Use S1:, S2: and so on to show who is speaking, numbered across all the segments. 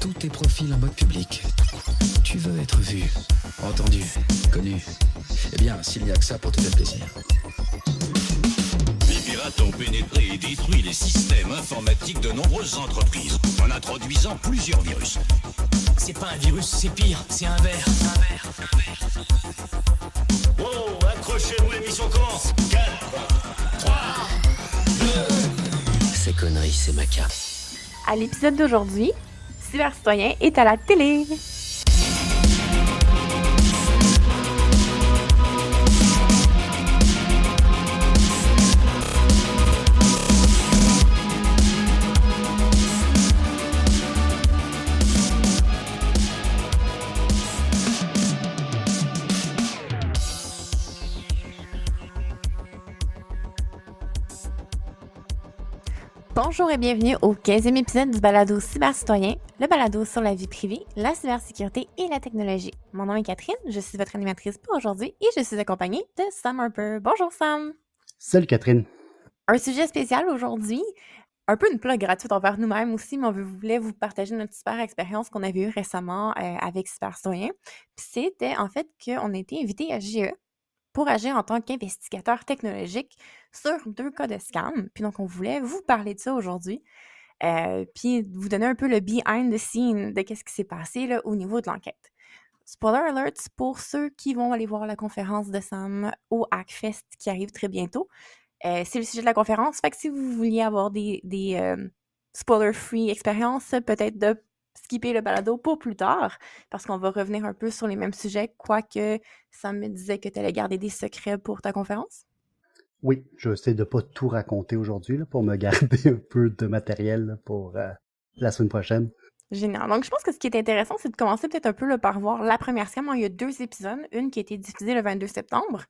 S1: Tous tes profils en mode public. Tu veux être vu, entendu, connu. Eh bien, s'il n'y a que ça pour te faire plaisir.
S2: Les pirates ont pénétré et détruit les systèmes informatiques de nombreuses entreprises en introduisant plusieurs virus.
S3: C'est pas un virus, c'est pire, c'est un verre. Un verre, un verre.
S2: Wow, accrochez-vous, l'émission commence 4,
S1: Conneries, c'est ma carte.
S4: À l'épisode d'aujourd'hui, Cyber Citoyen est à la télé. Bonjour et bienvenue au 15e épisode du balado Cyber Citoyen, le balado sur la vie privée, la cybersécurité et la technologie. Mon nom est Catherine, je suis votre animatrice pour aujourd'hui et je suis accompagnée de Sam Harper. Bonjour Sam!
S5: Salut Catherine.
S4: Un sujet spécial aujourd'hui, un peu une plug gratuite envers nous-mêmes aussi, mais on voulait vous partager notre super expérience qu'on avait eue récemment euh, avec Cyber Citoyen. Puis c'était en fait qu'on a été invité à GE en tant qu'investigateur technologique sur deux cas de scam. Puis donc, on voulait vous parler de ça aujourd'hui. euh, puis vous donner un peu le behind the scene de qu'est-ce qui s'est passé au niveau de l'enquête. Spoiler alert pour ceux qui vont aller voir la conférence de Sam au Hackfest qui arrive très bientôt. Euh, c'est le sujet de la conférence. Fait que si vous vouliez avoir des, des euh, spoiler-free expériences, peut-être de skipper le balado pour plus tard, parce qu'on va revenir un peu sur les mêmes sujets, quoique Sam me disait que tu allais garder des secrets pour ta conférence.
S5: Oui, je vais essayer de pas tout raconter aujourd'hui pour me garder un peu de matériel là, pour euh, la semaine prochaine.
S4: Génial. Donc, je pense que ce qui est intéressant, c'est de commencer peut-être un peu là, par voir la première scam. Il y a deux épisodes. Une qui a été diffusée le 22 septembre.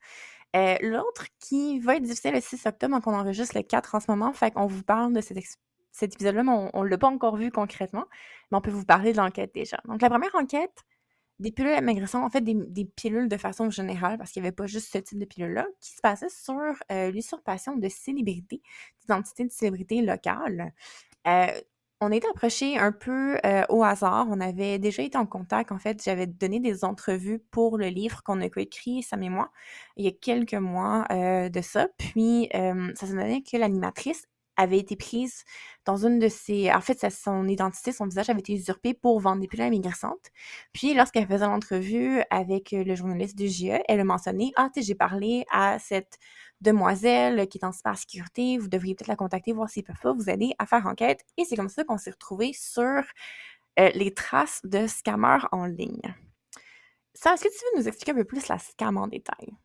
S4: Euh, L'autre qui va être diffusée le 6 octobre, donc on enregistre le 4 en ce moment. Fait qu'on vous parle de cet, ex- cet épisode-là, on ne l'a pas encore vu concrètement. Mais on peut vous parler de l'enquête déjà. Donc, la première enquête, des pilules amaigrissantes, en fait, des, pilules de façon générale, parce qu'il n'y avait pas juste ce type de pilule-là, qui se passait sur euh, l'usurpation de célébrités, d'identités de célébrités locales. Euh, on a été approché un peu euh, au hasard. On avait déjà été en contact. En fait, j'avais donné des entrevues pour le livre qu'on a écrit, Sam et moi, il y a quelques mois de ça. Puis, ça se donnait que l'animatrice avait été prise dans une de ses... En fait, son identité, son visage avait été usurpé pour vendre des pilules amaigrissantes. Puis, lorsqu'elle faisait l'entrevue avec euh, le journaliste du GE, elle a mentionné « Ah, tu j'ai parlé à cette demoiselle qui est en cybersécurité, vous devriez peut-être la contacter, voir s'ils peuvent pas vous aider à faire enquête. » Et c'est comme ça qu'on s'est retrouvé sur euh, les traces de scammers en ligne. Ça, est-ce que tu veux nous expliquer un peu plus la scam en détail?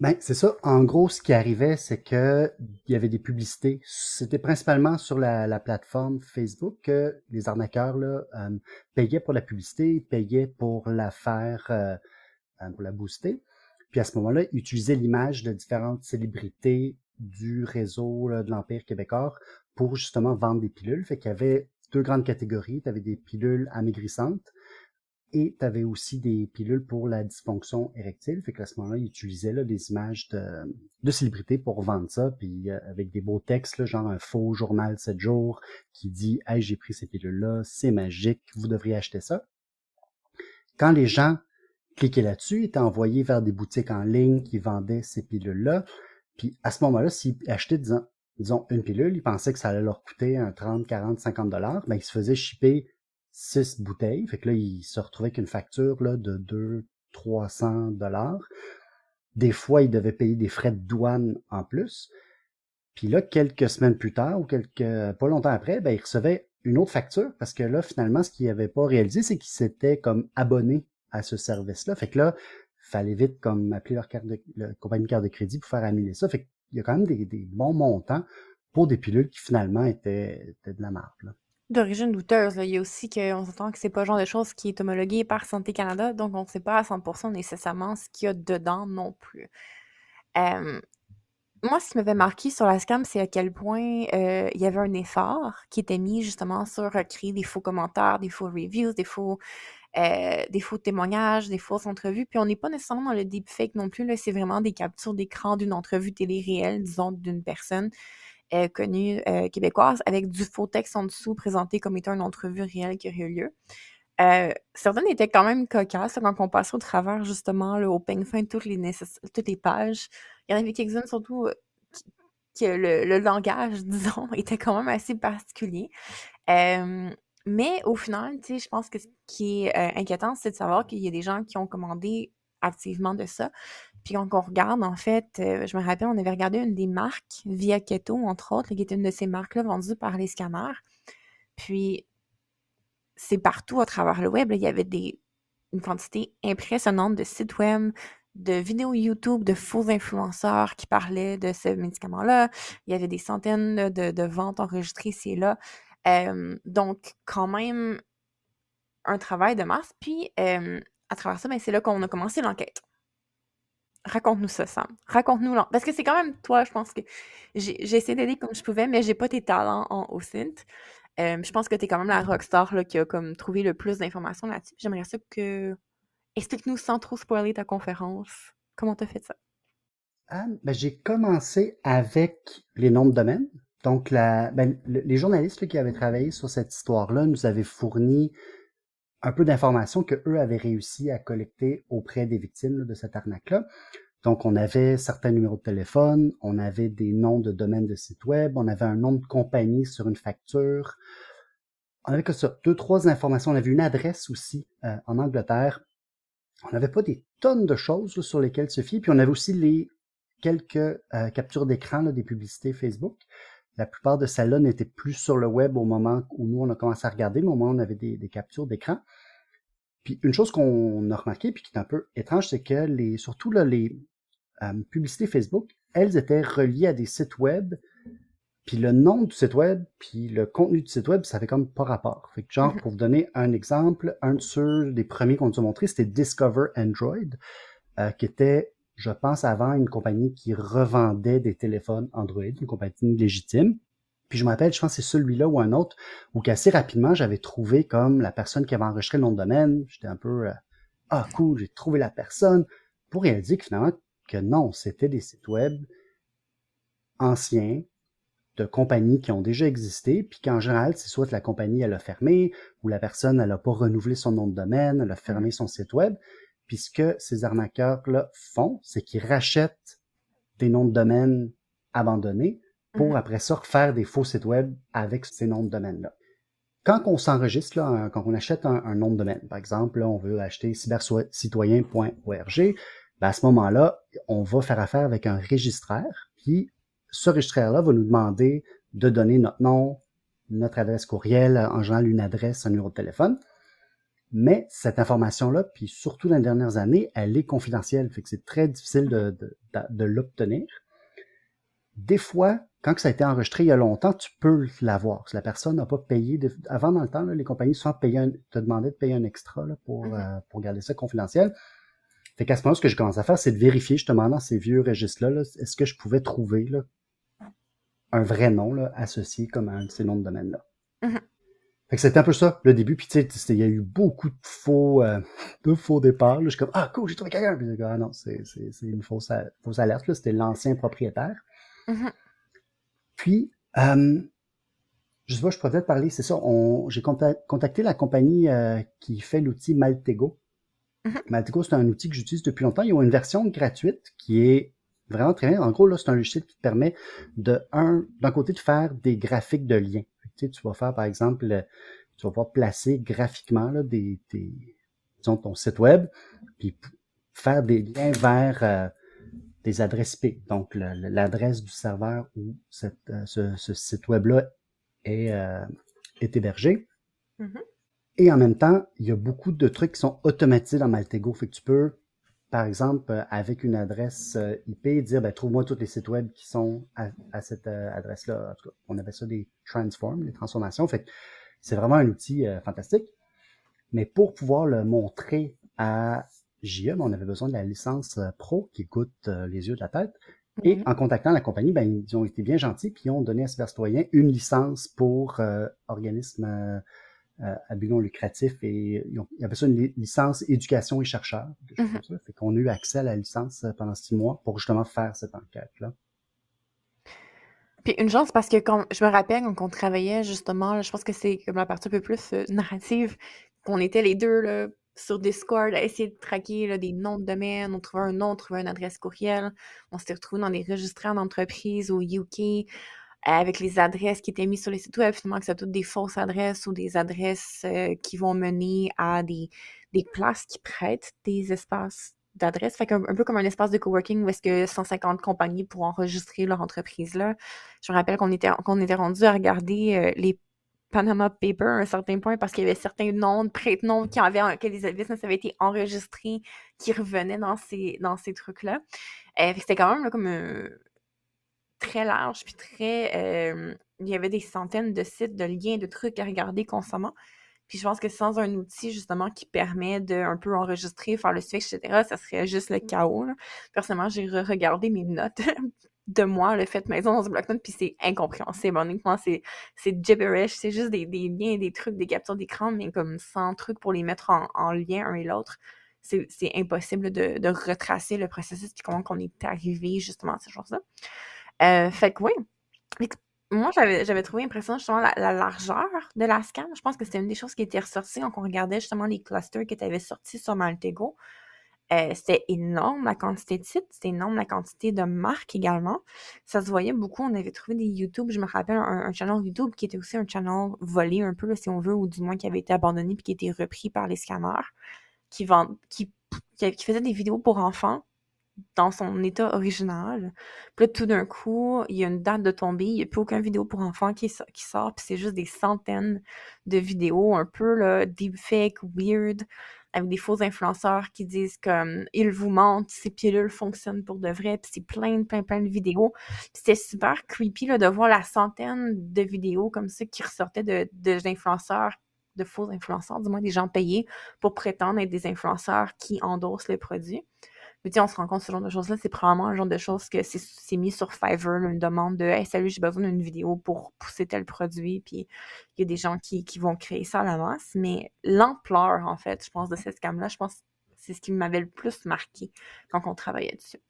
S5: Ben, c'est ça. En gros, ce qui arrivait, c'est que il y avait des publicités. C'était principalement sur la, la plateforme Facebook que les arnaqueurs là, euh, payaient pour la publicité, payaient pour la faire, euh, pour la booster. Puis à ce moment-là, ils utilisaient l'image de différentes célébrités du réseau là, de l'Empire québécois pour justement vendre des pilules. Fait qu'il y avait deux grandes catégories. Tu avais des pilules amaigrissantes et tu avais aussi des pilules pour la dysfonction érectile. Fait qu'à ce moment-là, ils utilisaient là, des images de, de célébrités pour vendre ça, puis euh, avec des beaux textes, genre un faux journal 7 jours qui dit Hey, j'ai pris ces pilules-là, c'est magique, vous devriez acheter ça. Quand les gens cliquaient là-dessus, ils étaient envoyés vers des boutiques en ligne qui vendaient ces pilules-là. Puis à ce moment-là, s'ils achetaient, disons, disons, une pilule, ils pensaient que ça allait leur coûter un 30, 40, 50 dollars, ben ils se faisaient shipper six bouteilles. Fait que là, ils se retrouvaient avec une facture là, de 2, 300 dollars. Des fois, ils devaient payer des frais de douane en plus. Puis là, quelques semaines plus tard, ou quelques pas longtemps après, ben, ils recevaient une autre facture parce que là, finalement, ce qu'ils n'avaient pas réalisé, c'est qu'ils s'étaient comme abonnés à ce service-là. Fait que là, fallait vite comme appeler leur carte de, la compagnie de carte de crédit pour faire annuler ça. Fait qu'il y a quand même des, bons montants pour des pilules qui finalement étaient, étaient de la marque. Là.
S4: D'origine douteuse, là. il y a aussi qu'on s'entend que c'est pas le genre de chose qui est homologué par Santé Canada, donc on ne sait pas à 100% nécessairement ce qu'il y a dedans non plus. Moi, ce qui m'avait marqué sur la scam, c'est à quel point euh, il y avait un effort qui était mis justement sur euh, créer des faux commentaires, des faux reviews, des faux, euh, des faux témoignages, des fausses entrevues. Puis on n'est pas nécessairement dans le deepfake non plus. là, C'est vraiment des captures d'écran d'une entrevue télé réelle, disons, d'une personne euh, connue euh, québécoise avec du faux texte en dessous présenté comme étant une entrevue réelle qui aurait eu lieu. Euh, certaines étaient quand même cocasses quand on passait au travers justement là, au peigne fin toutes les, toutes les pages. Il y en avait quelques-unes surtout euh, que le, le, langage, disons, était quand même assez particulier. Mais au final, tu sais, je pense que ce qui est inquiétant, c'est de savoir qu'il y a des gens qui ont commandé activement de ça. Puis quand on regarde, en fait, euh, je me rappelle, on avait regardé une des marques, Via Keto, entre autres, qui était une de ces marques-là vendues par les scanners. Puis c'est partout à travers le web. il y avait des, une quantité impressionnante de sites web, de vidéos YouTube de faux influenceurs qui parlaient de ce médicament-là. Il y avait des centaines de, ventes enregistrées ici et là. Euh, donc, quand même, un travail de masse. Puis, euh, à travers ça, ben, c'est là qu'on a commencé l'enquête. Raconte-nous ça, Sam. Raconte-nous Parce que c'est quand même toi, je pense que j'ai essayé d'aider comme je pouvais, mais j'ai pas tes talents en, au synth. Euh, je pense que tu es quand même la rockstar là, qui a comme trouvé le plus d'informations là-dessus. J'aimerais ça que. Explique-nous sans trop spoiler ta conférence. Comment tu as fait ça?
S5: Ah, ben, j'ai commencé avec les noms de domaine. Donc, ben, les journalistes qui avaient travaillé sur cette histoire-là nous avaient fourni un peu d'informations que eux avaient réussi à collecter auprès des victimes de cette arnaque-là. Donc, on avait certains numéros de téléphone, on avait des noms de domaines de sites web, on avait un nom de compagnie sur une facture. On avait que ça, deux, trois informations. On avait une adresse aussi euh, en Angleterre. On n'avait pas des tonnes de choses sur lesquelles se fier. Puis on avait aussi les quelques euh, captures d'écran des publicités Facebook. La plupart de celles-là n'étaient plus sur le web au moment où nous on a commencé à regarder, mais au moment où on avait des, des captures d'écran. Puis une chose qu'on a remarqué, puis qui est un peu étrange, c'est que les, surtout là, les euh, publicités Facebook, elles étaient reliées à des sites web, puis le nom du site web, puis le contenu du site web, ça fait comme pas rapport. Fait que genre, mm-hmm. pour vous donner un exemple, un de ceux des premiers qu'on nous a montré, c'était Discover Android, euh, qui était, je pense, avant une compagnie qui revendait des téléphones Android, une compagnie légitime. Puis je me rappelle, je pense que c'est celui-là ou un autre, où qu'assez rapidement, j'avais trouvé comme la personne qui avait enregistré le nom de domaine. J'étais un peu, euh, ah cool, j'ai trouvé la personne. Pour réaliser que finalement, que non, c'était des sites web anciens de compagnies qui ont déjà existé, puis qu'en général, c'est soit la compagnie, elle a fermé, ou la personne, elle n'a pas renouvelé son nom de domaine, elle a fermé son site web. Puis ce que ces arnaqueurs-là font, c'est qu'ils rachètent des noms de domaine abandonnés pour mhm. après ça refaire des faux sites web avec ces noms de domaine-là. Quand on s'enregistre, là, quand on achète un, nom de domaine, par exemple, là, on veut acheter cybercitoyen.org, ben à ce moment-là, on va faire affaire avec un registraire, puis ce registraire-là va nous demander de donner notre nom, notre adresse courriel, en général une adresse, un numéro de téléphone. Mais cette information-là, puis surtout dans les dernières années, elle est confidentielle, fait que c'est très difficile de, de, de l'obtenir. Des fois, quand ça a été enregistré il y a longtemps, tu peux l'avoir. Si la personne n'a pas payé, avant dans le temps, les compagnies souvent payaient te demandaient de payer un extra là, pour, mm-hmm. euh, pour garder ça confidentiel. Fait qu'à ce moment, ce que j'ai commencé à faire, c'est de vérifier justement dans ces vieux registres-là, est-ce que je pouvais trouver là, un vrai nom là, associé comme un de ces noms de domaine-là. Mm-hmm. Fait que c'était un peu ça, le début. Puis tu sais, il y a eu beaucoup de faux, euh, de faux départs. Je suis comme, ah cool, j'ai trouvé quelqu'un. Puis ah non, c'est une fausse, fausse alerte. C'était l'ancien propriétaire. Mm-hmm. Puis, euh, je sais pas, je pourrais peut-être parler, c'est ça, j'ai contacté la compagnie euh, qui fait l'outil Maltego. Mm-hmm. Maltego, c'est un outil que j'utilise depuis longtemps. Ils ont une version gratuite qui est vraiment très bien. En gros, là, c'est un logiciel qui te permet de, un, d'un côté, de faire des graphiques de liens. Tu, sais, tu vas faire, par exemple, tu vas pouvoir placer graphiquement là, des, des, disons, ton site web, puis faire des liens vers euh, des adresses IP. Donc, l'adresse du serveur où cette, euh, ce, ce, site web-là est, euh, est hébergé. Mm-hmm. Et en même temps, il y a beaucoup de trucs qui sont automatisés dans Maltego. Fait que tu peux, par exemple, euh, avec une adresse euh, IP, dire ben, trouve-moi tous les sites web qui sont à, cette euh, adresse-là. En tout cas, on appelle ça des transforms, des transformations. Fait c'est vraiment un outil fantastique. Mais pour pouvoir le montrer à JE, ben, on avait besoin de la licence pro qui coûte les yeux de la tête. Et mm-hmm. en contactant la compagnie, ben, ils ont été bien gentils puis ils ont donné à Cybercitoyen une licence pour organisme euh, à but non lucratif et ils, ont, ça une licence éducation et chercheur. Mm Fait qu'on a eu accès à la licence euh, pendant six mois pour justement faire cette enquête-là.
S4: Puis une chose, parce que quand je me rappelle quand on travaillait justement, je pense que c'est comme la partie un peu plus euh, narrative, qu'on était les deux là, sur Discord à essayer de traquer là, des noms de domaine, on trouvait un nom, on trouvait une adresse courriel, on s'était retrouvés dans des registrants d'entreprise au UK avec les adresses qui étaient mises sur les sites web, finalement que c'est toutes des fausses adresses ou des adresses euh, qui vont mener à des, des places qui prêtent des espaces d'adresses. Fait qu'un un peu comme un espace de coworking où est-ce que 150 compagnies pourront enregistrer leur entreprise là. Je me rappelle qu'on était, qu'on était rendu à regarder euh, les Panama Papers à un certain point parce qu'il y avait certains noms prête-noms qui avaient, que les business avaient été enregistrés qui revenaient dans ces, dans ces trucs-là. Euh, c'était quand même là, comme un, très large, puis très... Euh, il y avait des centaines de sites, de liens, de trucs à regarder constamment. Puis je pense que sans un outil, justement, qui permet de un peu enregistrer, faire le switch, etc., ça serait juste le chaos. Personnellement, j'ai regardé mes notes de moi, le fait maison dans un bloc-notes, puis c'est incompréhensible. Honnêtement, c'est, c'est gibberish. C'est juste des, des liens, des trucs, des captures d'écran, mais comme 100 trucs pour les mettre en, en lien un et l'autre. C'est, c'est impossible de, de retracer le processus, puis comment on est arrivé justement à ces choses-là. Euh, fait que oui. Moi, j'avais, trouvé impressionnant justement la, largeur de la scan. Je pense que c'était une des choses qui était ressortie quand on regardait justement les clusters qui étaient sortis sur Maltego. Euh, c'était énorme la quantité de sites, c'était énorme la quantité de marques également. Ça se voyait beaucoup. On avait trouvé des YouTube, je me rappelle un, channel YouTube qui était aussi un channel volé un peu, si on veut, ou du moins qui avait été abandonné puis qui était repris par les scanners, qui, vend, qui, qui faisait des vidéos pour enfants dans son état original. Puis là, tout d'un coup, il y a une date de tombée, il n'y a plus aucune vidéo pour enfants qui, qui sort, puis c'est juste des centaines de vidéos un peu là, deepfake, weird, avec des faux influenceurs qui disent comme ils vous mentent, ces pilules fonctionnent pour de vrai, puis c'est plein, plein, plein de vidéos. c'était super creepy là, de voir la centaine de vidéos comme ça qui ressortaient de, d'influenceurs de faux influenceurs, du moins des gens payés pour prétendre être des influenceurs qui endossent les produits. Mais on se rend compte ce genre de choses-là, c'est probablement un genre de choses que c'est mis sur Fiverr, une demande de Hey, salut, j'ai besoin d'une vidéo pour pousser tel produit. Puis il y a des gens qui, vont créer ça à la masse. Mais l'ampleur, en fait, je pense, de cette scam-là, je pense que c'est ce qui m'avait le plus marqué quand on travaillait dessus.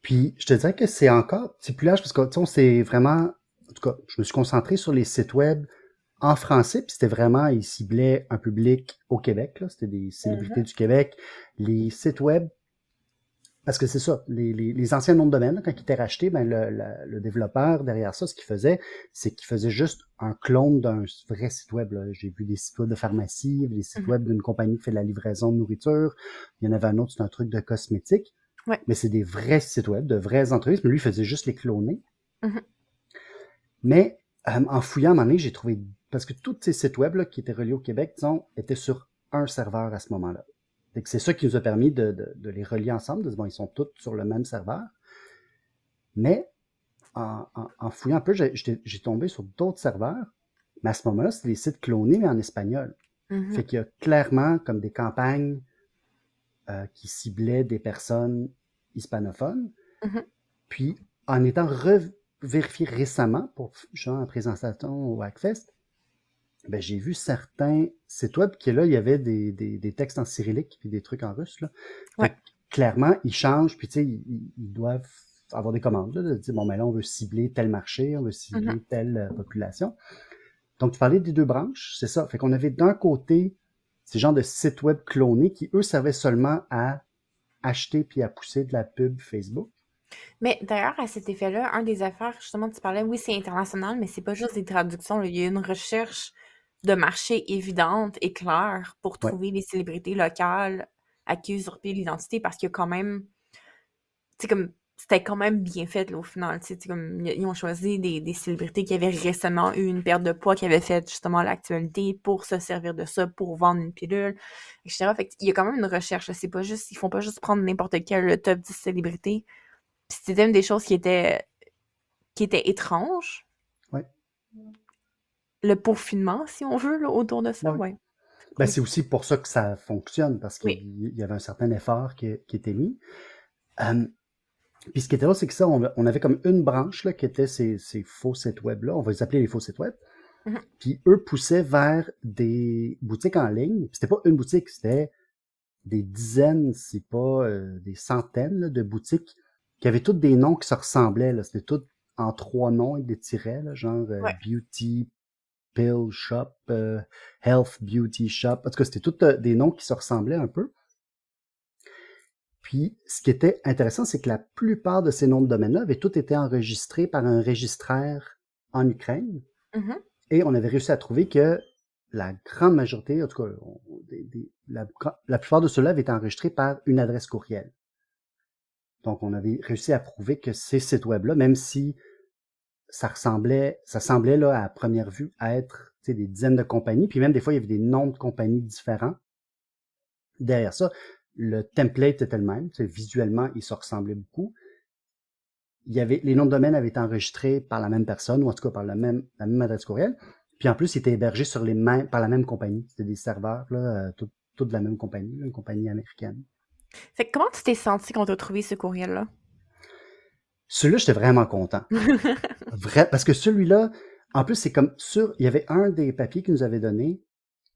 S5: Puis je te dirais que c'est encore, c'est plus large parce que on s'est vraiment, en tout cas, je me suis concentré sur les sites web en français, puis c'était vraiment, ils ciblaient un public au Québec, là, c'était des célébrités mm-hmm. du Québec. Les sites web parce que c'est ça, les, les, les, anciens noms de domaine, quand ils étaient rachetés, ben le, le, développeur derrière ça, ce qu'il faisait, c'est qu'il faisait juste un clone d'un vrai site web. J'ai vu des sites web de pharmacie, des sites mhm. web d'une compagnie qui fait la livraison de nourriture. Il y en avait un autre, c'est un truc de cosmétique.
S4: Ouais.
S5: Mais c'est des vrais sites web, de vraies entreprises, mais lui, il faisait juste les cloner.
S4: Mhm.
S5: Mais euh, en fouillant à un moment donné, j'ai trouvé... Parce que tous ces sites web là, qui étaient reliés au Québec, disons, étaient sur un serveur à ce moment-là. C'est ça qui nous a permis de, les relier ensemble, de bon, ils sont tous sur le même serveur. Mais en, fouillant un peu, j'ai tombé sur d'autres serveurs, mais à ce moment-là, c'était des sites clonés, mais en espagnol.
S4: Mm-hmm.
S5: Fait qu'il y a clairement comme des campagnes euh, qui ciblaient des personnes hispanophones.
S4: Mm-hmm.
S5: Puis, en étant vérifié récemment pour genre en présentation au Hackfest, ben, j'ai vu certains sites web qui là, il y avait des, des, des textes en cyrillique puis des trucs en russe. Là. clairement, ils changent, puis tu sais, ils, doivent avoir des commandes, là, de dire, bon, mais ben là, on veut cibler tel marché, on veut cibler
S4: mm-hmm.
S5: telle euh, population. Donc, tu parlais des deux branches, c'est ça. Fait qu'on avait d'un côté ces genres de sites web clonés qui, eux, servaient seulement à acheter puis à pousser de la pub Facebook.
S4: Mais d'ailleurs, à cet effet-là, un des affaires, justement, tu parlais, oui, c'est international, mais c'est pas juste des traductions. Il y a une recherche de marché évidente et claire pour trouver les célébrités locales à qui usurper l'identité parce a quand même. C'est comme. C'était quand même bien fait là, au final. Comme, ils ont choisi des, des, célébrités qui avaient récemment eu une perte de poids, qui avaient fait justement l'actualité pour se servir de ça, pour vendre une pilule, etc. Fait il y a quand même une recherche. C'est pas juste. Ils font pas juste prendre n'importe quel top 10 célébrités. c'était une des choses qui étaient qui étaient étranges le peaufinement, si on veut, autour de ça. Ouais.
S5: Ben, c'est aussi pour ça que ça fonctionne, parce qu'il y avait un certain effort qui, était mis. puis ce qui était là, c'est que ça, on, avait comme une branche là, qui était ces, faux sites web-là. On va les appeler les faux sites web.
S4: Mm-hmm.
S5: Puis eux poussaient vers des boutiques en ligne. C'était pas une boutique, c'était des dizaines, si pas euh, des centaines de boutiques qui avaient toutes des noms qui se ressemblaient. C'était toutes en trois noms avec des tirets, là, genre euh,
S4: Ouais.
S5: Beauty Pill Shop, euh, Health Beauty Shop. En tout cas, c'était tous euh, des noms qui se ressemblaient un peu. Puis, ce qui était intéressant, c'est que la plupart de ces noms de domaine-là avaient tous été enregistrés par un registraire en Ukraine.
S4: Mhm.
S5: Et on avait réussi à trouver que la grande majorité, en tout cas, on- des- des- la, la plupart de ceux-là avaient été enregistrés par une adresse courriel. Donc, on avait réussi à prouver que ces sites web-là, même si ça ressemblait, ça semblait là à première vue à être tu des dizaines de compagnies, puis même des fois il y avait des noms de compagnies différents. Derrière ça, le template était le même, tu visuellement il se ressemblait beaucoup. Il y avait les noms de domaine avaient été enregistrés par la même personne ou en tout cas par la même adresse courriel. Puis en plus, ils étaient hébergés sur les mêmes par la même compagnie. C'était des serveurs là, euh, tout- de la même compagnie, une compagnie américaine.
S4: Fait que comment tu t'es senti quand t'as trouvé ce courriel-là?
S5: Celui-là, j'étais vraiment content. Vrai, parce que celui-là, en plus, c'est comme sur, il y avait un des papiers qu'ils nous avait donné,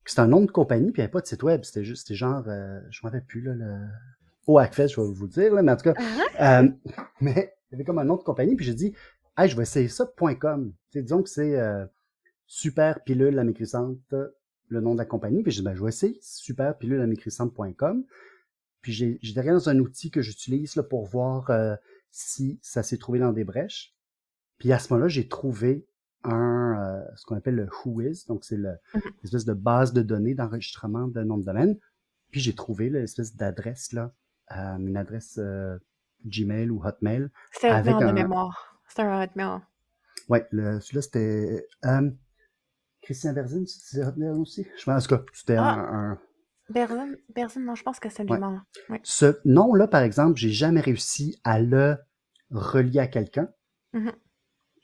S5: c'était un nom de compagnie, puis il n'y avait pas de site web. C'était juste, c'était genre, euh, je m'en rappelle plus, là, le, au Hackfest, je vais vous le dire, là, mais en tout cas, euh, mais il y avait comme un nom de compagnie, puis j'ai dit, hey, je vais essayer ça, .com. Tu sais, disons que c'est euh, super pilule la le nom de la compagnie, puis j'ai dit, ben, je vais essayer super pilule la. Puis j'ai, j'ai derrière dans un outil que j'utilise là, pour voir euh, si ça s'est trouvé dans des brèches. Puis à ce moment-là, j'ai trouvé un euh, ce qu'on appelle le Whois, donc c'est le, l'espèce de base de données d'enregistrement de nom de domaine. Puis j'ai trouvé l'espèce d'adresse là, euh, une adresse euh, Gmail ou Hotmail.
S4: C'était un Hotmail de mémoire. C'était un Hotmail.
S5: Ouais, celui-là c'était euh, Christian Verzin, c'est Hotmail aussi? Je pense cas, c'était
S4: Ah.
S5: un, un,
S4: Berzin, Berzin, non, je pense que c'est lui
S5: Ouais. Ce nom-là, par exemple, j'ai jamais réussi à le relier à quelqu'un.
S4: Mhm.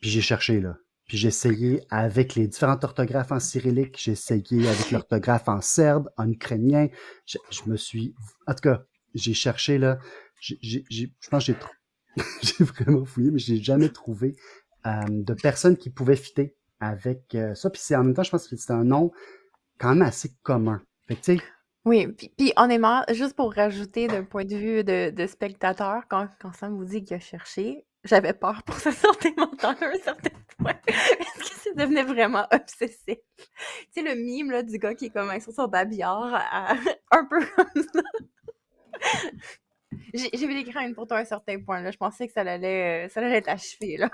S5: Puis j'ai cherché, là. Puis j'ai essayé avec les différentes orthographes en cyrillique, j'ai essayé avec l'orthographe en serbe, en ukrainien. Je, je me suis... En tout cas, j'ai cherché, là. J'ai, j'ai- j'ai- je pense que j'ai, j'ai vraiment fouillé, mais j'ai jamais trouvé euh, de personnes qui pouvaient fitter avec euh, ça. Puis c'est en même temps, je pense que c'est un nom quand même assez commun. Fait que, tu sais,
S4: Oui, puis, puis honnêtement, juste pour rajouter d'un point de vue de, de spectateur, quand, quand Sam vous dit qu'il a cherché, j'avais peur pour sa santé mentale à un certain point. Parce que ça devenait vraiment obsessif. Tu sais, le mime là, du gars qui est comme sur son babillard, à- un peu comme ça. J'ai j'ai vu des craintes pour toi à un certain point. Là. Je pensais que ça allait, euh, ça allait être achevé. Là.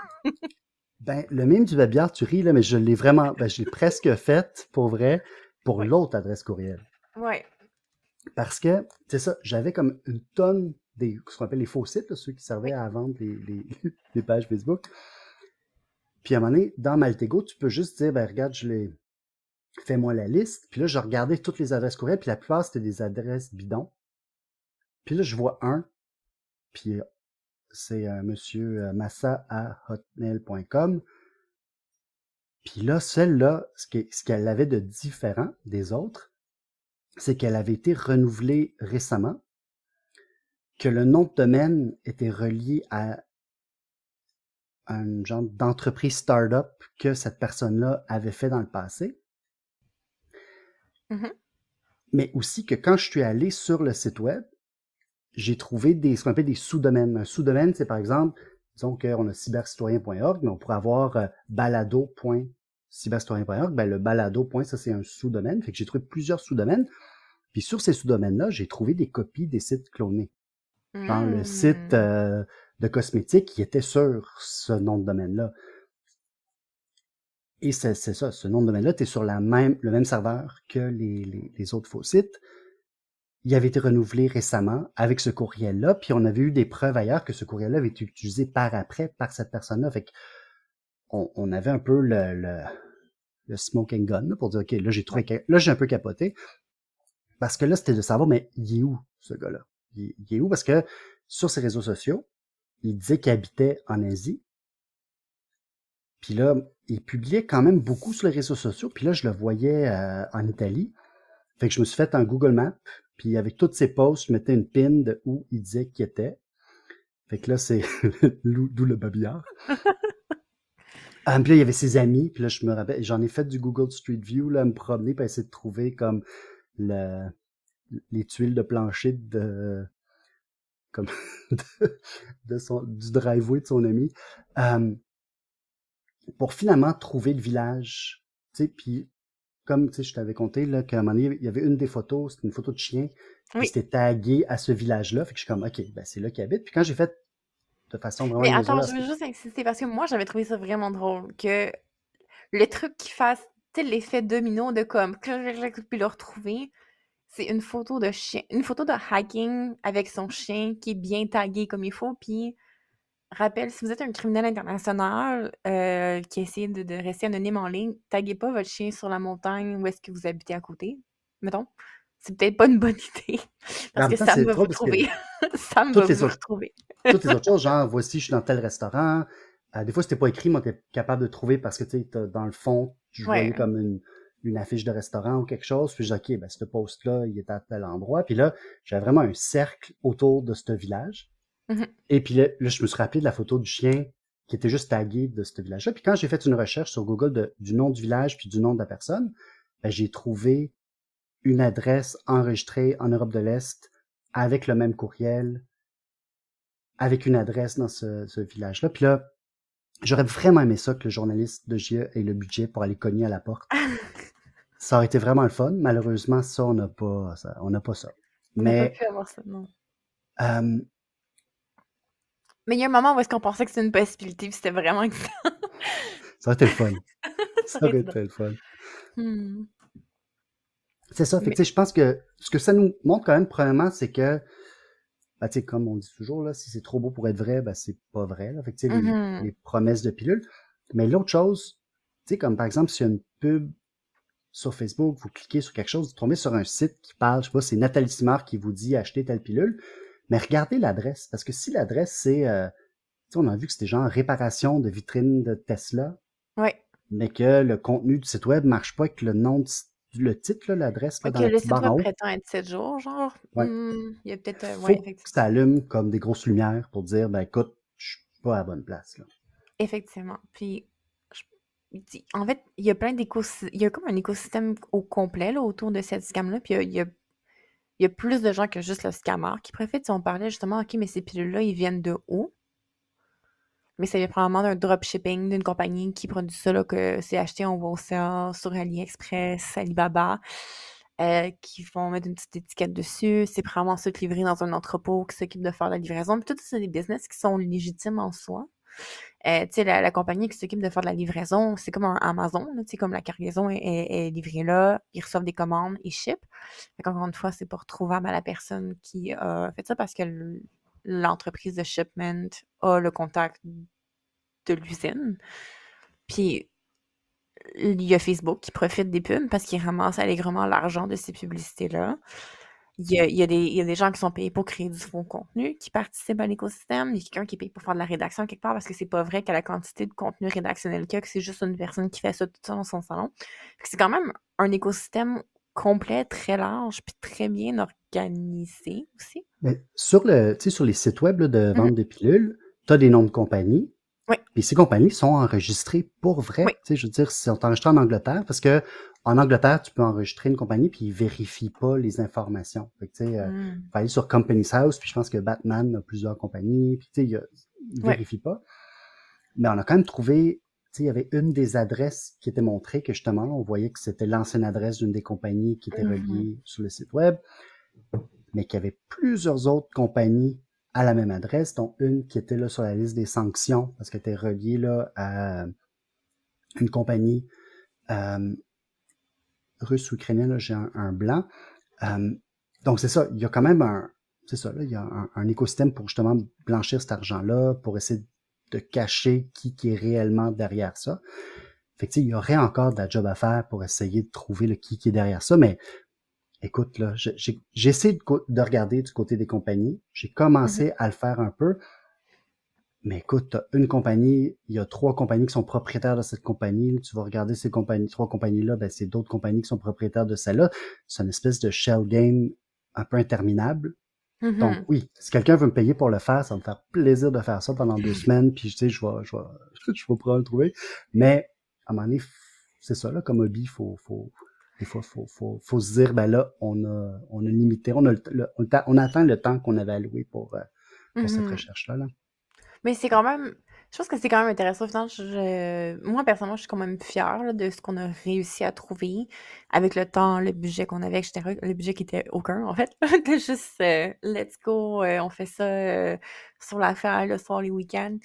S5: Ben, le mime du babillard, tu ris, là, mais je l'ai vraiment, ben, je l'ai presque fait, pour vrai, pour l'autre adresse courriel.
S4: Ouais.
S5: Parce que, c'est ça, j'avais comme une tonne des, ce qu'on appelle les faux sites, là, ceux qui servaient à vendre les, les, les pages Facebook. Puis à un moment donné, dans Maltego, tu peux juste dire, ben, regarde, je l'ai, fais-moi la liste. Puis là, je regardais toutes les adresses courriel, puis la plupart, c'était des adresses bidons. Puis là, je vois un, puis euh, c'est euh, monsieur euh, massa à hotmail.com. Puis là, celle-là, ce qu'elle avait de différent des autres, c'est qu'elle avait été renouvelée récemment, que le nom de domaine était relié à un genre d'entreprise start-up que cette personne-là avait fait dans le passé.
S4: Mhm.
S5: Mais aussi que quand je suis allé sur le site web, j'ai trouvé des, ce qu'on appelle des sous-domaines. Un sous-domaine, c'est par exemple, disons qu'on a cybercitoyen.org, mais on pourrait avoir euh, balado.cybercitoyen.org. Ben, le balado. ça, c'est un sous-domaine. Fait que j'ai trouvé plusieurs sous-domaines. Puis sur ces sous-domaines-là, j'ai trouvé des copies des sites clonés. Genre le site
S4: Hmm.
S5: euh, de cosmétiques qui était sur ce nom de domaine-là. Et c'est c'est ça, ce nom de domaine-là, es sur la même, le même serveur que les, les, les autres faux sites. Il avait été renouvelé récemment avec ce courriel-là, puis on avait eu des preuves ailleurs que ce courriel-là avait été utilisé par après par cette personne-là. Fait que on, avait un peu le, le, le smoking gun pour dire, OK, là, j'ai trouvé, là, j'ai un peu capoté. Parce que là, c'était de savoir, mais il est où, ce gars-là? Il, est où? Parce que sur ses réseaux sociaux, il disait qu'il habitait en Asie. Puis là, il publiait quand même beaucoup sur les réseaux sociaux. Puis là, je le voyais euh, en Italie. Fait que je me suis fait un Google Maps. Puis avec toutes ses posts, je mettais une pin de où il disait qu'il était. Fait que là, c'est d'où le babillard. Ah, puis là, il y avait ses amis. Puis là, je me rappelle, j'en ai fait du Google Street View, là, me promener, puis essayer de trouver comme le, les tuiles de plancher de comme de, de son, du driveway de son ami. Euh, pour finalement trouver le village. Tu sais, puis comme tu sais, je t'avais conté là qu'à un moment donné, il y avait une des photos, c'était une photo de chien,
S4: Oui.
S5: c'était tagué à ce village-là. Fait que je suis comme, ok, ben c'est là qu'il habite. Puis quand j'ai fait de façon vraiment
S4: Mais attends, je veux juste insister parce que moi, j'avais trouvé ça vraiment drôle que le truc qui fasse, tu l'effet domino de comme, puis le retrouver, c'est une photo de chien, une photo de hiking avec son chien qui est bien tagué comme il faut. Puis, rappelle, si vous êtes un criminel international euh, qui essaie de, de rester anonyme en ligne, taguez pas votre chien sur la montagne où est-ce que vous habitez à côté, mettons. C'est peut-être pas une bonne idée. Parce que Sam
S5: c'est
S4: va vous retrouver. Sam
S5: toutes
S4: va vous retrouver.
S5: Toutes les autres choses, genre, voici, je suis dans tel restaurant. Euh, des fois, c'était pas écrit, mais t'es capable de trouver parce que, tu sais, dans le fond, je
S4: Ouais.
S5: voyais comme une, une affiche de restaurant ou quelque chose. Puis je dis, OK, ben, ce post-là, il est à tel endroit. Puis là, j'avais vraiment un cercle autour de ce village.
S4: Mhm.
S5: Et puis là, là, je me suis rappelé de la photo du chien qui était juste tagué de ce village-là. Puis quand j'ai fait une recherche sur Google de- du nom du village puis du nom de la personne, ben, j'ai trouvé une adresse enregistrée en Europe de l'Est avec le même courriel, avec une adresse dans ce, ce village-là. Puis là, j'aurais vraiment aimé ça que le journaliste de GIE ait le budget pour aller cogner à la porte. Ça aurait été vraiment le fun. Malheureusement, ça, on n'a pas ça. On n'a pas ça.
S4: On n'a pas
S5: Mais
S4: pu avoir ça, non.
S5: euh,
S4: Mais il y a un moment où est-ce qu'on pensait que c'était une possibilité, puis c'était vraiment que ça.
S5: aurait été le fun.
S4: Ça aurait été
S5: le fun.
S4: Hmm.
S5: C'est ça. Fait que,
S4: Mais-
S5: sais, je pense que ce que ça nous montre quand même, premièrement, c'est que, tu sais, comme on dit toujours, là, si c'est trop beau pour être vrai, ben, c'est pas vrai. Là. Fait que, tu sais, les- les, promesses de pilules. Mais l'autre chose, tu sais, comme par exemple, s'il y a une pub sur Facebook, vous cliquez sur quelque chose, vous tombez sur un site qui parle, je sais pas, c'est Nathalie Simard qui vous dit acheter telle pilule, mais regardez l'adresse. Parce que si l'adresse, c'est, euh, tu sais, on a vu que c'était genre réparation de vitrine de Tesla,
S4: Ouais.
S5: mais que le contenu du site web marche pas avec le nom de, le titre, là, l'adresse, là, dans
S4: le site
S5: haut.
S4: prétend être 7 jours, genre.
S5: Ouais.
S4: Hmm, Il y a peut-être. euh, ouais,
S5: que ça allume comme des grosses lumières pour dire, ben écoute, je suis pas à la bonne place. Là.
S4: Effectivement. Puis, je- en fait, il y a plein d'écosystèmes. Il y a comme un écosystème au complet là, autour de cette scam-là. Puis, il y a, il y a- il y a plus de gens que juste le scammer qui profitent. Si on parlait justement, OK, mais ces pilules-là, ils viennent de où? Mais ça vient probablement d'un dropshipping, d'une compagnie qui produit ça, là, que c'est acheté en wholesale sur AliExpress, Alibaba, euh, qui vont mettre une petite étiquette dessus. C'est probablement ça qui est livré dans un entrepôt qui s'occupe de faire la livraison. Puis tout ça, c'est des business qui sont légitimes en soi. Euh, tu sais, la, compagnie qui s'occupe de faire de la livraison, c'est comme Amazon, tu sais, comme la cargaison est, livrée là, ils reçoivent des commandes, ils ship. Encore une fois, c'est pas retrouvable à la personne qui a fait ça parce que l- l'entreprise de shipment a le contact de l'usine. Puis il y a Facebook qui profite des pubs parce qu'il ramasse allègrement l'argent de ces publicités-là. Il y, a, des, gens qui sont payés pour créer du faux contenu qui participent à l'écosystème. Il y a quelqu'un qui est payé pour faire de la rédaction quelque part parce que c'est pas vrai qu'à la quantité de contenu rédactionnel qu'il y a, que c'est juste une personne qui fait ça tout ça dans son salon. C'est quand même un écosystème complet, très large, puis très bien organisé aussi.
S5: Mais sur, le, sur les sites web là, de
S4: Mhm.
S5: vente de pilules, tu as des noms de compagnies.
S4: Oui.
S5: Et ces compagnies sont enregistrées pour vrai.
S4: Oui.
S5: Je veux dire, ils sont enregistrés en Angleterre parce que en Angleterre, tu peux enregistrer une compagnie puis ils vérifient pas les informations. Fait que, tu sais, euh,
S4: Mm.
S5: faut aller sur Company's House, puis je pense que Batman a plusieurs compagnies, puis tu sais, il, y a- il
S4: Ouais.
S5: vérifie pas. Mais on a quand même trouvé, il y avait une des adresses qui était montrée que justement, on voyait que c'était l'ancienne adresse d'une des compagnies qui était
S4: Mhm.
S5: reliée sur le site web, mais qu'il y avait plusieurs autres compagnies à la même adresse, dont une qui était là sur la liste des sanctions parce qu'elle était reliée là à une compagnie euh, russe ou ukrainienne, j'ai un, un blanc. Euh, donc c'est ça, il y a quand même un, c'est ça, là, il y a un, un écosystème pour justement blanchir cet argent-là, pour essayer de cacher qui, qui est réellement derrière ça. Fait que, il y aurait encore de la job à faire pour essayer de trouver le qui qui est derrière ça, mais écoute, là, essayé de, de regarder du côté des compagnies. J'ai commencé à le faire un peu. Mais écoute, t'as une compagnie, il y a trois compagnies qui sont propriétaires de cette compagnie. Tu vas regarder ces compagnies, trois compagnies-là, ben, c'est d'autres compagnies qui sont propriétaires de celle-là. C'est une espèce de shell game un peu interminable.
S4: Mhm.
S5: Donc oui, si quelqu'un veut me payer pour le faire, ça va me faire plaisir de faire ça pendant deux semaines, puis tu sais, je vais, je vais, je vais pouvoir le trouver. Mais à un moment donné, c'est ça là, comme hobby, faut, faut, des fois, faut, faut, faut se dire, ben là, on a, on a limité, on a, le- le- on, a- on a atteint le temps qu'on avait alloué pour, euh, pour cette
S4: Mhm.
S5: recherche-là. Là.
S4: Mais c'est quand même. Je pense que c'est quand même intéressant. Moi, personnellement, je suis quand même fière de ce qu'on a réussi à trouver avec le temps, le budget qu'on avait, etc. Le budget qui était aucun, en fait. C'était juste euh, let's go, euh, on fait ça euh, sur l'affaire le soir, les week-ends.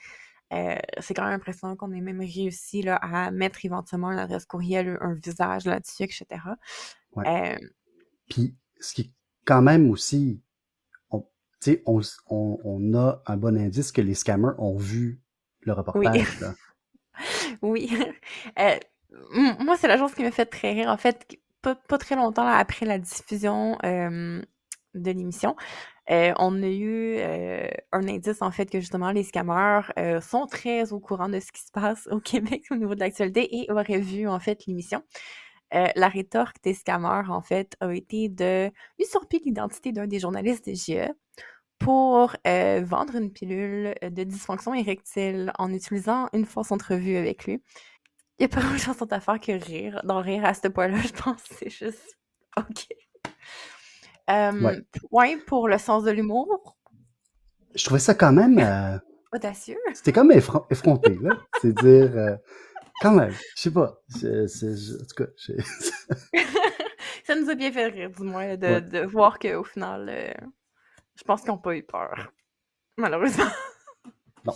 S4: c'est quand même impressionnant qu'on ait même réussi là, à mettre éventuellement une adresse courriel, un visage là-dessus, etc.
S5: Puis, ce qui est quand même aussi, on, on, on a un bon indice que les scammers ont vu le reportage.
S4: Oui. oui. Euh, moi, c'est la chose qui me fait très rire. En fait, pas, très longtemps après la diffusion de l'émission, euh, on a eu euh, un indice, en fait, que justement, les scammers sont très au courant de ce qui se passe au Québec au niveau de l'actualité et auraient vu, en fait, l'émission. la rétorque des scammers, en fait, a été de usurper l'identité d'un des journalistes de GE pour euh, vendre une pilule de dysfonction érectile en utilisant une fausse entrevue avec lui. Il n'y a pas grand-chose à faire que rire. D'en rire à ce point-là, je pense c'est juste OK. ouais. pour le sens de l'humour.
S5: Je trouvais ça quand même... Euh,
S4: Audacieux.
S5: C'était comme effronté, là. C'est dire... Euh, quand même, je sais pas. en tout cas,
S4: ça nous a bien fait rire, du moins, de, de voir qu'au final je pense qu'ils n'ont pas eu peur. Malheureusement.
S5: Non.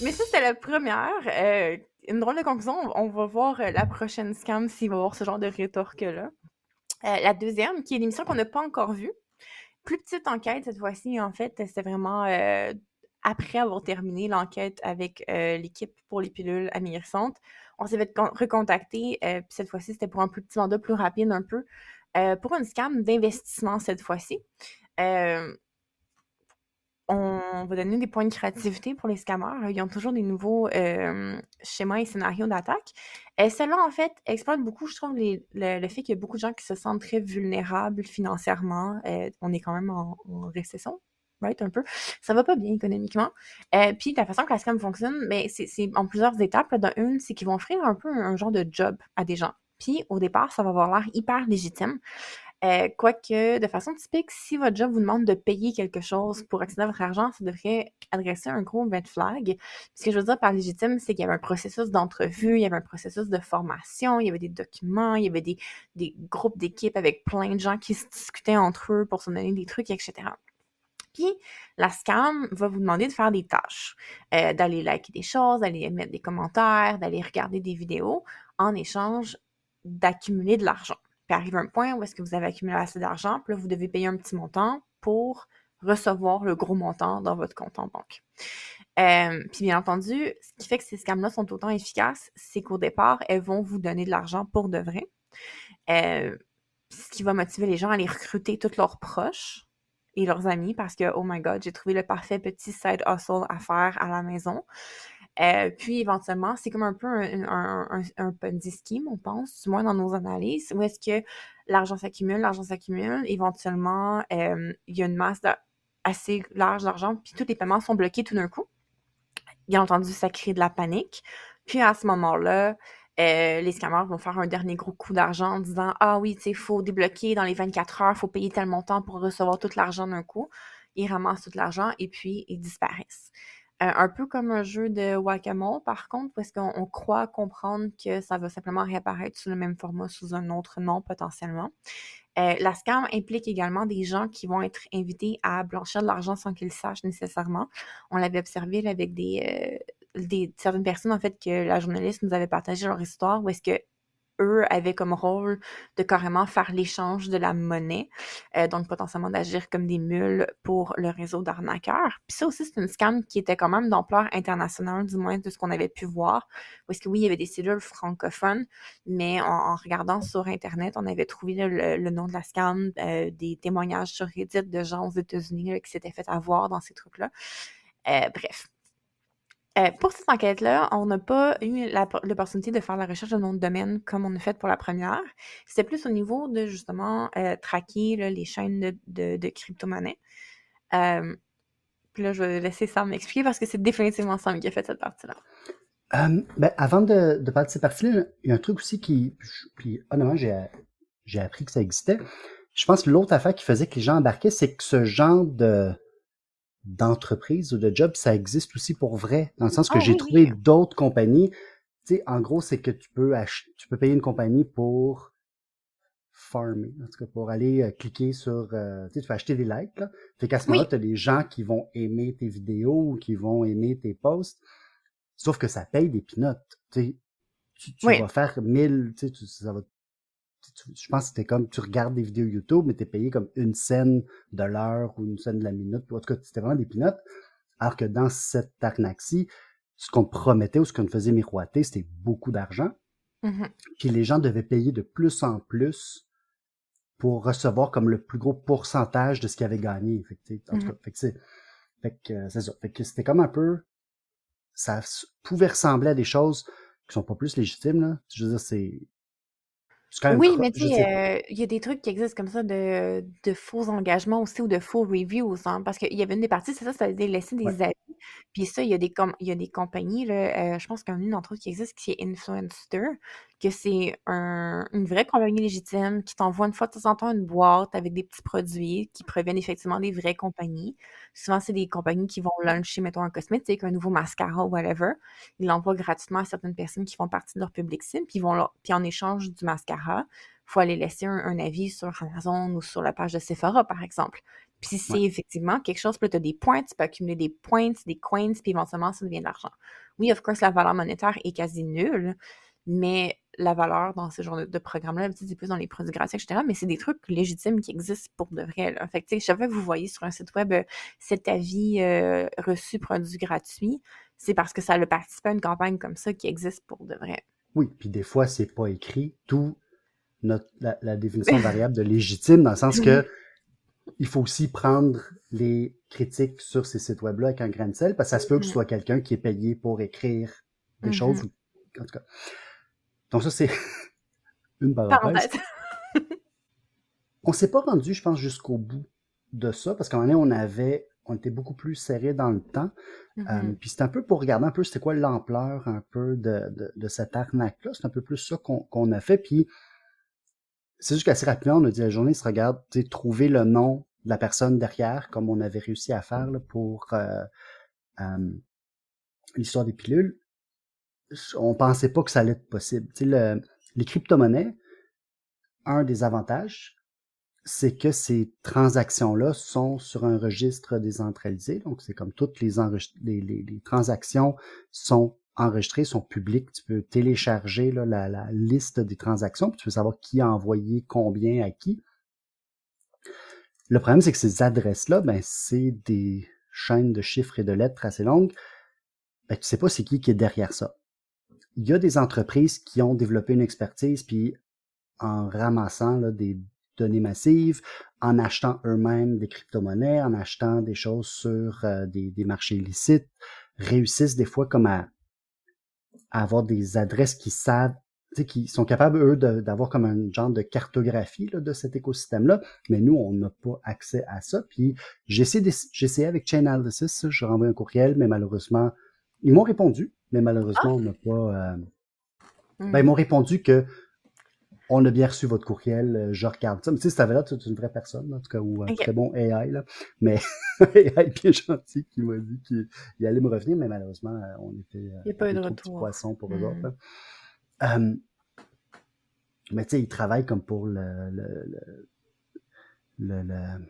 S4: Mais ça, c'était la première. Euh, une drôle de conclusion. On va voir euh, la prochaine scam s'il va y avoir ce genre de rétorque-là. Euh, la deuxième, qui est l'émission qu'on n'a pas encore vue. Plus petite enquête cette fois-ci, en fait. C'était vraiment après avoir terminé l'enquête avec l'équipe pour les pilules américaines. On s'est fait recontacter. puis cette fois-ci, c'était pour un plus petit mandat plus rapide un peu. Euh, pour une scam d'investissement cette fois-ci. Euh, on va donner des points de créativité pour les scammers. Ils ont toujours des nouveaux euh, schémas et scénarios d'attaque. Et celle-là, en fait, exploite beaucoup, je trouve, le, fait qu'il y a beaucoup de gens qui se sentent très vulnérables financièrement. on est quand même en, récession, right, un peu. Ça va pas bien économiquement. puis la façon que la scam fonctionne, mais ben, c'est en plusieurs étapes. Dans une, c'est qu'ils vont offrir un peu un, genre de job à des gens. Puis au départ, ça va avoir l'air hyper légitime. Euh, quoique, de façon typique, si votre job vous demande de payer quelque chose pour accéder à votre argent, ça devrait adresser un gros red flag. Ce que je veux dire par légitime, c'est qu'il y avait un processus d'entrevue, il y avait un processus de formation, il y avait des documents, il y avait des, groupes d'équipes avec plein de gens qui se discutaient entre eux pour se donner des trucs, etc. Puis, la scam va vous demander de faire des tâches, euh, d'aller liker des choses, d'aller mettre des commentaires, d'aller regarder des vidéos en échange d'accumuler de l'argent. Puis arrive un point où est-ce que vous avez accumulé assez d'argent, puis là, vous devez payer un petit montant pour recevoir le gros montant dans votre compte en banque. Euh, puis bien entendu, ce qui fait que ces scams-là sont autant efficaces, c'est qu'au départ, elles vont vous donner de l'argent pour de vrai. Euh, ce qui va motiver les gens à aller recruter tous leurs proches et leurs amis parce que, oh my god, j'ai trouvé le parfait petit side hustle à faire à la maison. Euh, puis éventuellement, c'est comme un peu un, un, scheme, on pense, du moins dans nos analyses, où est-ce que l'argent s'accumule, l'argent s'accumule, éventuellement, euh, il y a une masse assez large d'argent, puis tous les paiements sont bloqués tout d'un coup. Bien entendu, ça crée de la panique. Puis à ce moment-là, euh, les scammers vont faire un dernier gros coup d'argent en disant Ah oui, il faut débloquer dans les 24 heures, il faut payer tel montant pour recevoir tout l'argent d'un coup. Ils ramassent tout l'argent et puis ils disparaissent. Euh, un peu comme un jeu de Wacamo, par contre, parce qu'on croit comprendre que ça va simplement réapparaître sous le même format, sous un autre nom potentiellement. Euh, la scam implique également des gens qui vont être invités à blanchir de l'argent sans qu'ils sachent nécessairement. On l'avait observé avec des, euh, des, certaines personnes, en fait, que la journaliste nous avait partagé leur histoire, où est-ce que eux avaient comme rôle de carrément faire l'échange de la monnaie, euh, donc potentiellement d'agir comme des mules pour le réseau d'arnaqueurs. Puis ça aussi, c'est une scam qui était quand même d'ampleur internationale, du moins de ce qu'on avait pu voir. Parce que oui, il y avait des cellules francophones, mais en, regardant sur Internet, on avait trouvé le, nom de la scam, euh, des témoignages sur Reddit de gens aux États-Unis qui s'étaient fait avoir dans ces trucs-là. Euh, bref, euh, pour cette enquête-là, on n'a pas eu l'opportunité de faire la recherche de nom de domaine comme on a fait pour la première. C'était plus au niveau de justement euh, traquer les chaînes de, crypto-monnaies. Euh, puis là, je vais laisser Sam m'expliquer parce que c'est définitivement Sam qui a fait cette partie-là.
S5: Ben, avant de, parler de cette partie-là, il y a un truc aussi qui. Puis honnêtement, j'ai appris que ça existait. Je pense que l'autre affaire qui faisait que les gens embarquaient, c'est que ce genre de d'entreprise ou de job, ça existe aussi pour vrai, dans le sens que
S4: Ah
S5: j'ai
S4: oui,
S5: trouvé
S4: oui.
S5: d'autres compagnies. Tu sais, en gros, c'est que tu peux tu peux payer une compagnie pour farmer, en tout cas pour aller euh, cliquer sur, euh, tu sais, tu peux acheter des likes, là. Fait qu'à ce
S4: Oui.
S5: moment-là, tu as des gens qui vont aimer tes vidéos ou qui vont aimer tes posts, sauf que ça paye des pinottes. Tu sais, tu, vas faire 1000, tu sais, ça va tu- je pense que c'était comme tu regardes des vidéos YouTube, mais t'es payé comme une scène de l'heure ou une scène de la minute. En tout cas, c'était vraiment des pinottes. Alors que dans cette arnaque-ci, ce qu'on promettait ou ce qu'on faisait miroiter, c'était beaucoup d'argent.
S4: Mhm.
S5: Puis les gens devaient payer de plus en plus pour recevoir comme le plus gros pourcentage de ce qu'ils avaient gagné. Fait que, tu sais, en tout
S4: Mhm.
S5: cas, c'est, fait que, euh, c'est ça. Fait que c'était comme un peu, ça pouvait ressembler à des choses qui sont pas plus légitimes, là. Je veux dire, c'est quand même
S4: Oui, mais tu
S5: sais
S4: euh, il y a des trucs qui existent comme ça de, de faux engagements aussi ou de faux reviews, hein, parce qu'il y avait une des parties, c'est ça, ça laisser des
S5: Ouais.
S4: avis. Puis ça, il y a des, compagnies, euh, je pense qu'il y en a une d'entre eux qui existe, qui est Influencer, que c'est un, une vraie compagnie légitime qui t'envoie une fois de temps en temps une boîte avec des petits produits qui proviennent effectivement des vraies compagnies. Souvent, c'est des compagnies qui vont lancer, mettons, un cosmétique, un nouveau mascara, whatever. Ils l'envoient gratuitement à certaines personnes qui font partie de leur public cible, puis, vont en échange du mascara, il faut aller laisser un avis sur Amazon ou sur la page de Sephora, par exemple. Puis c'est
S5: Ouais.
S4: effectivement quelque chose, puis tu as des points, tu peux accumuler des points, des coins, puis éventuellement, ça devient de l'argent. Oui, of course, la valeur monétaire est quasi nulle, mais la valeur dans ce genre de, de programme-là, c'est plus dans les produits gratuits, etc., mais c'est des trucs légitimes qui existent pour de vrai, là. Fait que, tu sais, chaque fois que vous voyez sur un site web euh, cet avis euh, reçu produit gratuit, c'est parce que ça a participé à une campagne comme ça qui existe pour de vrai.
S5: Oui, puis des fois, c'est pas écrit, d'où notre, la, la définition variable de légitime, dans le sens que il faut aussi prendre les critiques sur ces sites web-là avec un grain de sel, parce que ça se peut que ce
S4: Mhm.
S5: soit quelqu'un qui est payé pour écrire des
S4: Mhm.
S5: choses, en tout cas. Donc ça, c'est une parenthèse. On s'est pas rendu, je pense, jusqu'au bout de ça, parce qu'à un moment donné, on avait, on était beaucoup plus serré dans le temps. Euh,
S4: Mhm.
S5: puis c'est un peu pour regarder un peu c'était quoi l'ampleur un peu de, de, de cette arnaque-là. C'est un peu plus ça qu'on qu'on a fait. Puis c'est juste qu'assez rapidement, on a dit la journée se regarde, trouver le nom de la personne derrière, comme on avait réussi à faire là, pour euh, euh, l'histoire des pilules. On pensait pas que ça allait être possible. Tu sais, le- les crypto-monnaies, un des avantages, c'est que ces transactions-là sont sur un registre décentralisé. Donc, c'est comme toutes les, les, les- les transactions sont enregistrées, sont publiques. Tu peux télécharger la, liste des transactions, puis tu peux savoir qui a envoyé combien à qui. Le problème, c'est que ces adresses-là, ben, c'est des chaînes de chiffres et de lettres assez longues. Ben, tu sais pas c'est qui qui est derrière ça. Il y a des entreprises qui ont développé une expertise, puis en ramassant des données massives, en achetant eux-mêmes des crypto-monnaies, en achetant des choses sur euh, des, des marchés illicites, réussissent des fois comme à, à avoir des adresses qui savent, tu sais, qui sont capables, eux, d'avoir comme un genre de cartographie là, de cet écosystème-là, mais nous, on n'a pas accès à ça. Puis j'ai essayé, avec Chainalysis, je renvoie un courriel, mais malheureusement, ils m'ont répondu, mais malheureusement, on n'a pas... euh,
S4: Mhm.
S5: ben, ils m'ont répondu que on a bien reçu votre courriel, euh, je regarde ça. Mais tu sais, c'était là, tu es une vraie personne, en tout cas, ou un très bon AI, là. Mais AI bien gentil qui m'a dit qu'il il allait me revenir, mais malheureusement, euh, on était euh,
S4: Il y a pas eu de retour.
S5: poissons pour eux
S4: Hmm.
S5: autres. Euh, mais tu sais, ils travaillent comme pour le, le, le, le-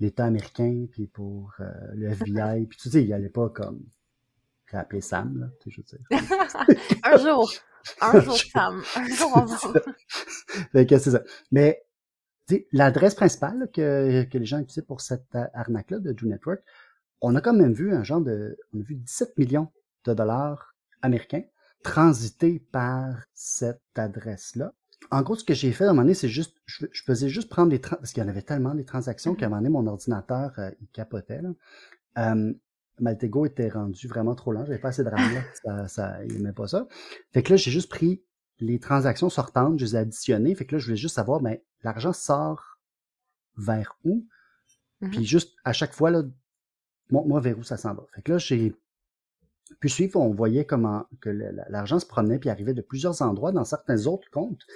S5: l'État américain, puis pour euh, le FBI, puis tu sais, il allait pas comme rappeler Sam, là, tu sais, je veux dire.
S4: un jour. Un jour, Sam. Un jour.
S5: Fait que c'est ça. Mais l'adresse principale que, que les gens utilisaient pour cette euh, arnaque-là de Do Network, on a quand même vu un genre de. On a vu 17 millions de dollars américains transiter par cette adresse-là. En gros, ce que j'ai fait à un moment donné, c'est juste, je, je faisais juste prendre les tra- parce qu'il y en avait tellement des transactions qu'à un moment donné, mon ordinateur, euh, il capotait. Là. Euh, Maltego était rendu vraiment trop lent. J'avais pas assez de RAM. Ça, ça, il aimait pas ça. Fait que là, j'ai juste pris les transactions sortantes, je les ai additionnées. Fait que là, je voulais juste savoir, ben, l'argent sort vers où?
S4: Mhm.
S5: Puis juste, à chaque fois, là, moi, moi, vers où ça s'en va. Fait que là, j'ai pu suivre, on voyait comment que l'argent se promenait puis arrivait de plusieurs endroits dans certains autres comptes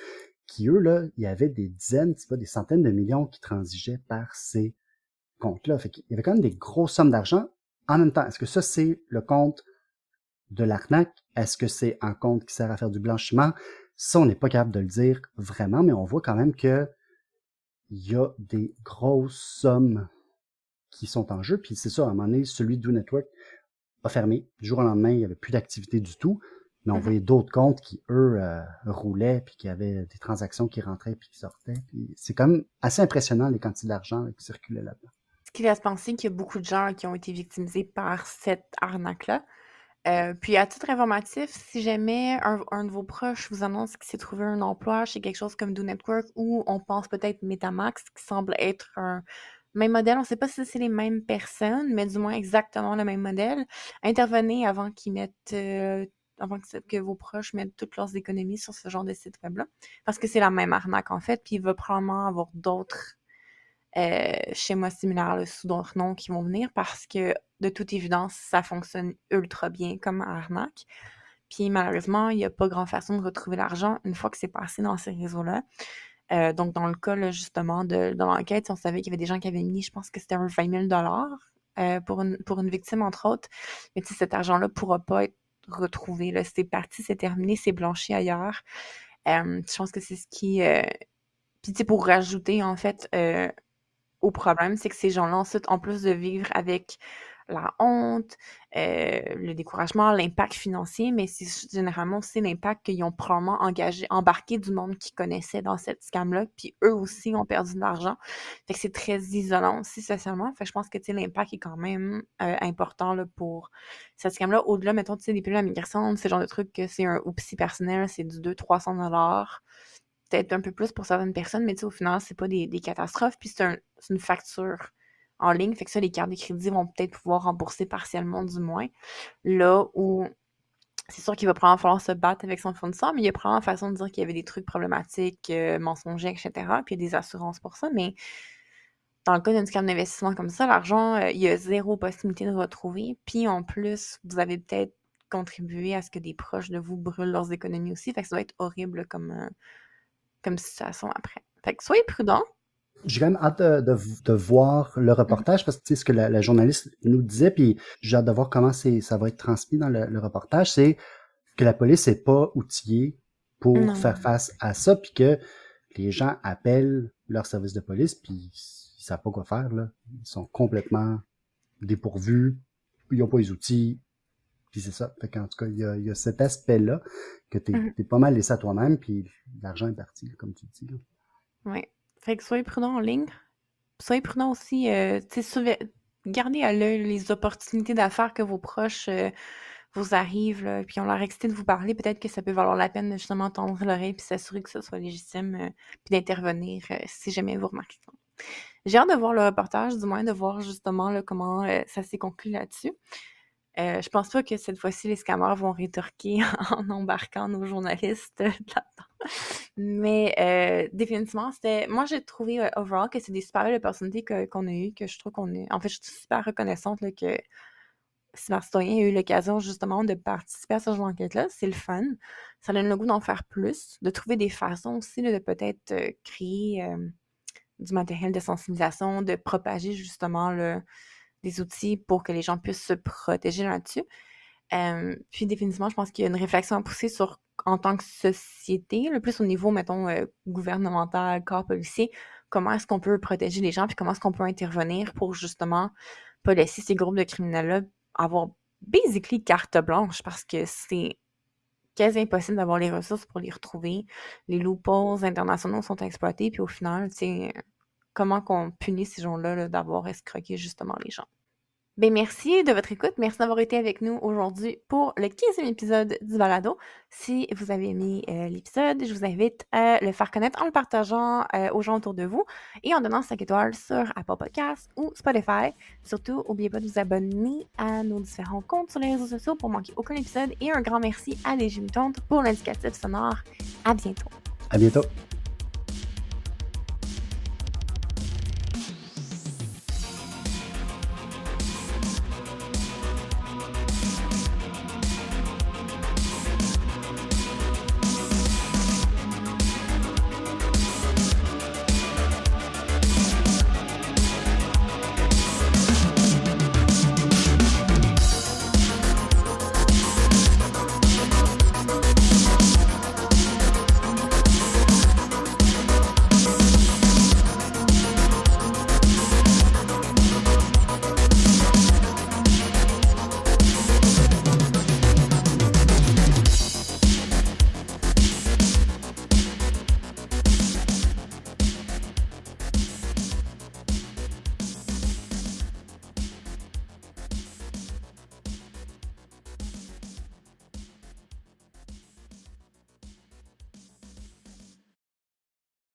S5: qui, eux, là, il y avait des dizaines, c'est pas des centaines de millions qui transigeaient par ces comptes-là. Fait qu'il y avait quand même des grosses sommes d'argent. En même temps, est-ce que ça, c'est le compte de l'arnaque? Est-ce que c'est un compte qui sert à faire du blanchiment? Ça, on n'est pas capable de le dire vraiment, mais on voit quand même que il y a des grosses sommes qui sont en jeu. Puis c'est ça, à un moment donné, celui de Do Network a fermé. Du jour au lendemain, il n'y avait plus d'activité du tout. Mais on
S4: Mhm.
S5: voyait d'autres comptes qui, eux, euh, roulaient, puis qui avaient des transactions qui rentraient puis qui sortaient. Puis c'est quand même assez impressionnant les quantités d'argent qui circulaient là-dedans.
S4: Qui laisse penser qu'il y a beaucoup de gens qui ont été victimisés par cette arnaque-là. Euh, puis à titre informatif, si jamais un, un de vos proches vous annonce qu'il s'est trouvé un emploi chez quelque chose comme Do Network ou on pense peut-être Metamax, qui semble être un même modèle, on ne sait pas si c'est les mêmes personnes, mais du moins exactement le même modèle, intervenez avant qu'ils mettent euh, avant que, que vos proches mettent toutes leurs économies sur ce genre de site web-là. Parce que c'est la même arnaque en fait, puis il va probablement avoir d'autres euh, schémas similaires sous d'autres noms qui vont venir parce que de toute évidence, ça fonctionne ultra bien comme arnaque. Puis malheureusement, il n'y a pas grand façon de retrouver l'argent une fois que c'est passé dans ces réseaux-là. Euh, donc, dans le cas justement de, l'enquête, on savait qu'il y avait des gens qui avaient mis, je pense que c'était un 20 000 euh, pour, une, pour une victime, entre autres. Mais cet argent-là ne pourra pas être retrouvé. C'est parti, c'est terminé, c'est blanchi ailleurs. Euh, je pense que c'est ce qui. euh, Puis, tu sais, pour rajouter, en fait, au problème, c'est que ces gens-là, ensuite, en plus de vivre avec la honte, euh, le découragement, l'impact financier, mais c'est généralement aussi l'impact qu'ils ont probablement engagé, embarqué du monde qu'ils connaissaient dans cette scam-là, puis eux aussi ont perdu de l'argent. C'est très isolant aussi socialement. Fait je pense que, l'impact est quand même euh, important là, pour cette scam-là. Au-delà, mettons, tu sais, des pilules à migration, ce genre de truc que c'est un oupsie personnel, c'est du 200-300 dollars peut-être un peu plus pour certaines personnes, mais au final, c'est pas des, catastrophes. Puis c'est un, une facture en ligne. Fait que ça, les cartes de crédit vont peut-être pouvoir rembourser partiellement, du moins. Là où c'est sûr qu'il va probablement falloir se battre avec son fournisseur, mais il y a probablement façon de dire qu'il y avait des trucs problématiques, euh, mensongers, etc. Puis il y a des assurances pour ça, mais dans le cas d'une scam d'investissement comme ça, l'argent, euh, il y a zéro possibilité de retrouver. Puis en plus, vous avez peut-être contribué à ce que des proches de vous brûlent leurs économies aussi. Fait que ça doit être horrible comme, euh, comme situation après. Fait que soyez prudents.
S5: J'ai quand même hâte de, de, de voir le reportage parce que sais ce que la, la journaliste nous disait, puis j'ai hâte de voir comment c'est ça va être transmis dans le, le reportage, c'est que la police n'est pas outillée pour
S4: Non.
S5: faire face à ça, puis que les gens appellent leur service de police, puis ils savent pas quoi faire là. Ils sont complètement dépourvus, ils ont pas les outils, puis c'est ça. Fait qu'en tout cas, il y a, il y a cet aspect-là que t'es
S4: Mhm.
S5: es pas mal laissé à toi-même, puis l'argent est parti, comme tu dis. là.
S4: Ouais. Fait que soyez prudents en ligne. Soyez prudents aussi. euh, gardez à l'œil les opportunités d'affaires que vos proches euh, vous arrivent, là, puis on leur excité de vous parler. Peut-être que ça peut valoir la peine de justement tendre l'oreille puis s'assurer que ce soit légitime, euh, puis d'intervenir si jamais vous remarquez ça. J'ai hâte de voir le reportage, du moins de voir justement là, comment ça s'est conclu là-dessus. Euh, je pense pas que cette fois-ci, les scammers vont rétorquer en embarquant nos journalistes là-dedans. Mais euh, définitivement, c'était. Moi, j'ai trouvé euh, overall que c'est des super belles opportunités qu'on a eues, que je trouve qu'on est. En fait, je suis super reconnaissante là, que Cyber Citoyen a eu l'occasion justement de participer à ce genre d'enquête-là. C'est le fun. Ça donne le goût d'en faire plus, de trouver des façons aussi de peut-être euh, créer euh, du matériel de sensibilisation, de propager justement là, des outils pour que les gens puissent se protéger là-dessus. Euh, puis définitivement, je pense qu'il y a une réflexion à pousser sur, en tant que société, le plus au niveau, mettons, euh, gouvernemental, corps policier, comment est-ce qu'on peut protéger les gens, puis comment est-ce qu'on peut intervenir pour justement pas laisser ces groupes de criminels-là avoir basically carte blanche, parce que c'est quasi impossible d'avoir les ressources pour les retrouver. Les loopholes internationaux sont exploités, puis au final, sais, comment qu'on punit ces gens-là là, d'avoir escroqué justement les gens? Ben merci de votre écoute. Merci d'avoir été avec nous aujourd'hui pour le 15e épisode du Balado. Si vous avez aimé euh, l'épisode, je vous invite à le faire connaître en le partageant euh, aux gens autour de vous et en donnant 5 étoiles sur Apple Podcasts ou Spotify. Surtout, n'oubliez pas de vous abonner à nos différents comptes sur les réseaux sociaux pour manquer aucun épisode. Et un grand merci à Léger Mutantes pour l'indicatif sonore. À bientôt.
S5: À bientôt.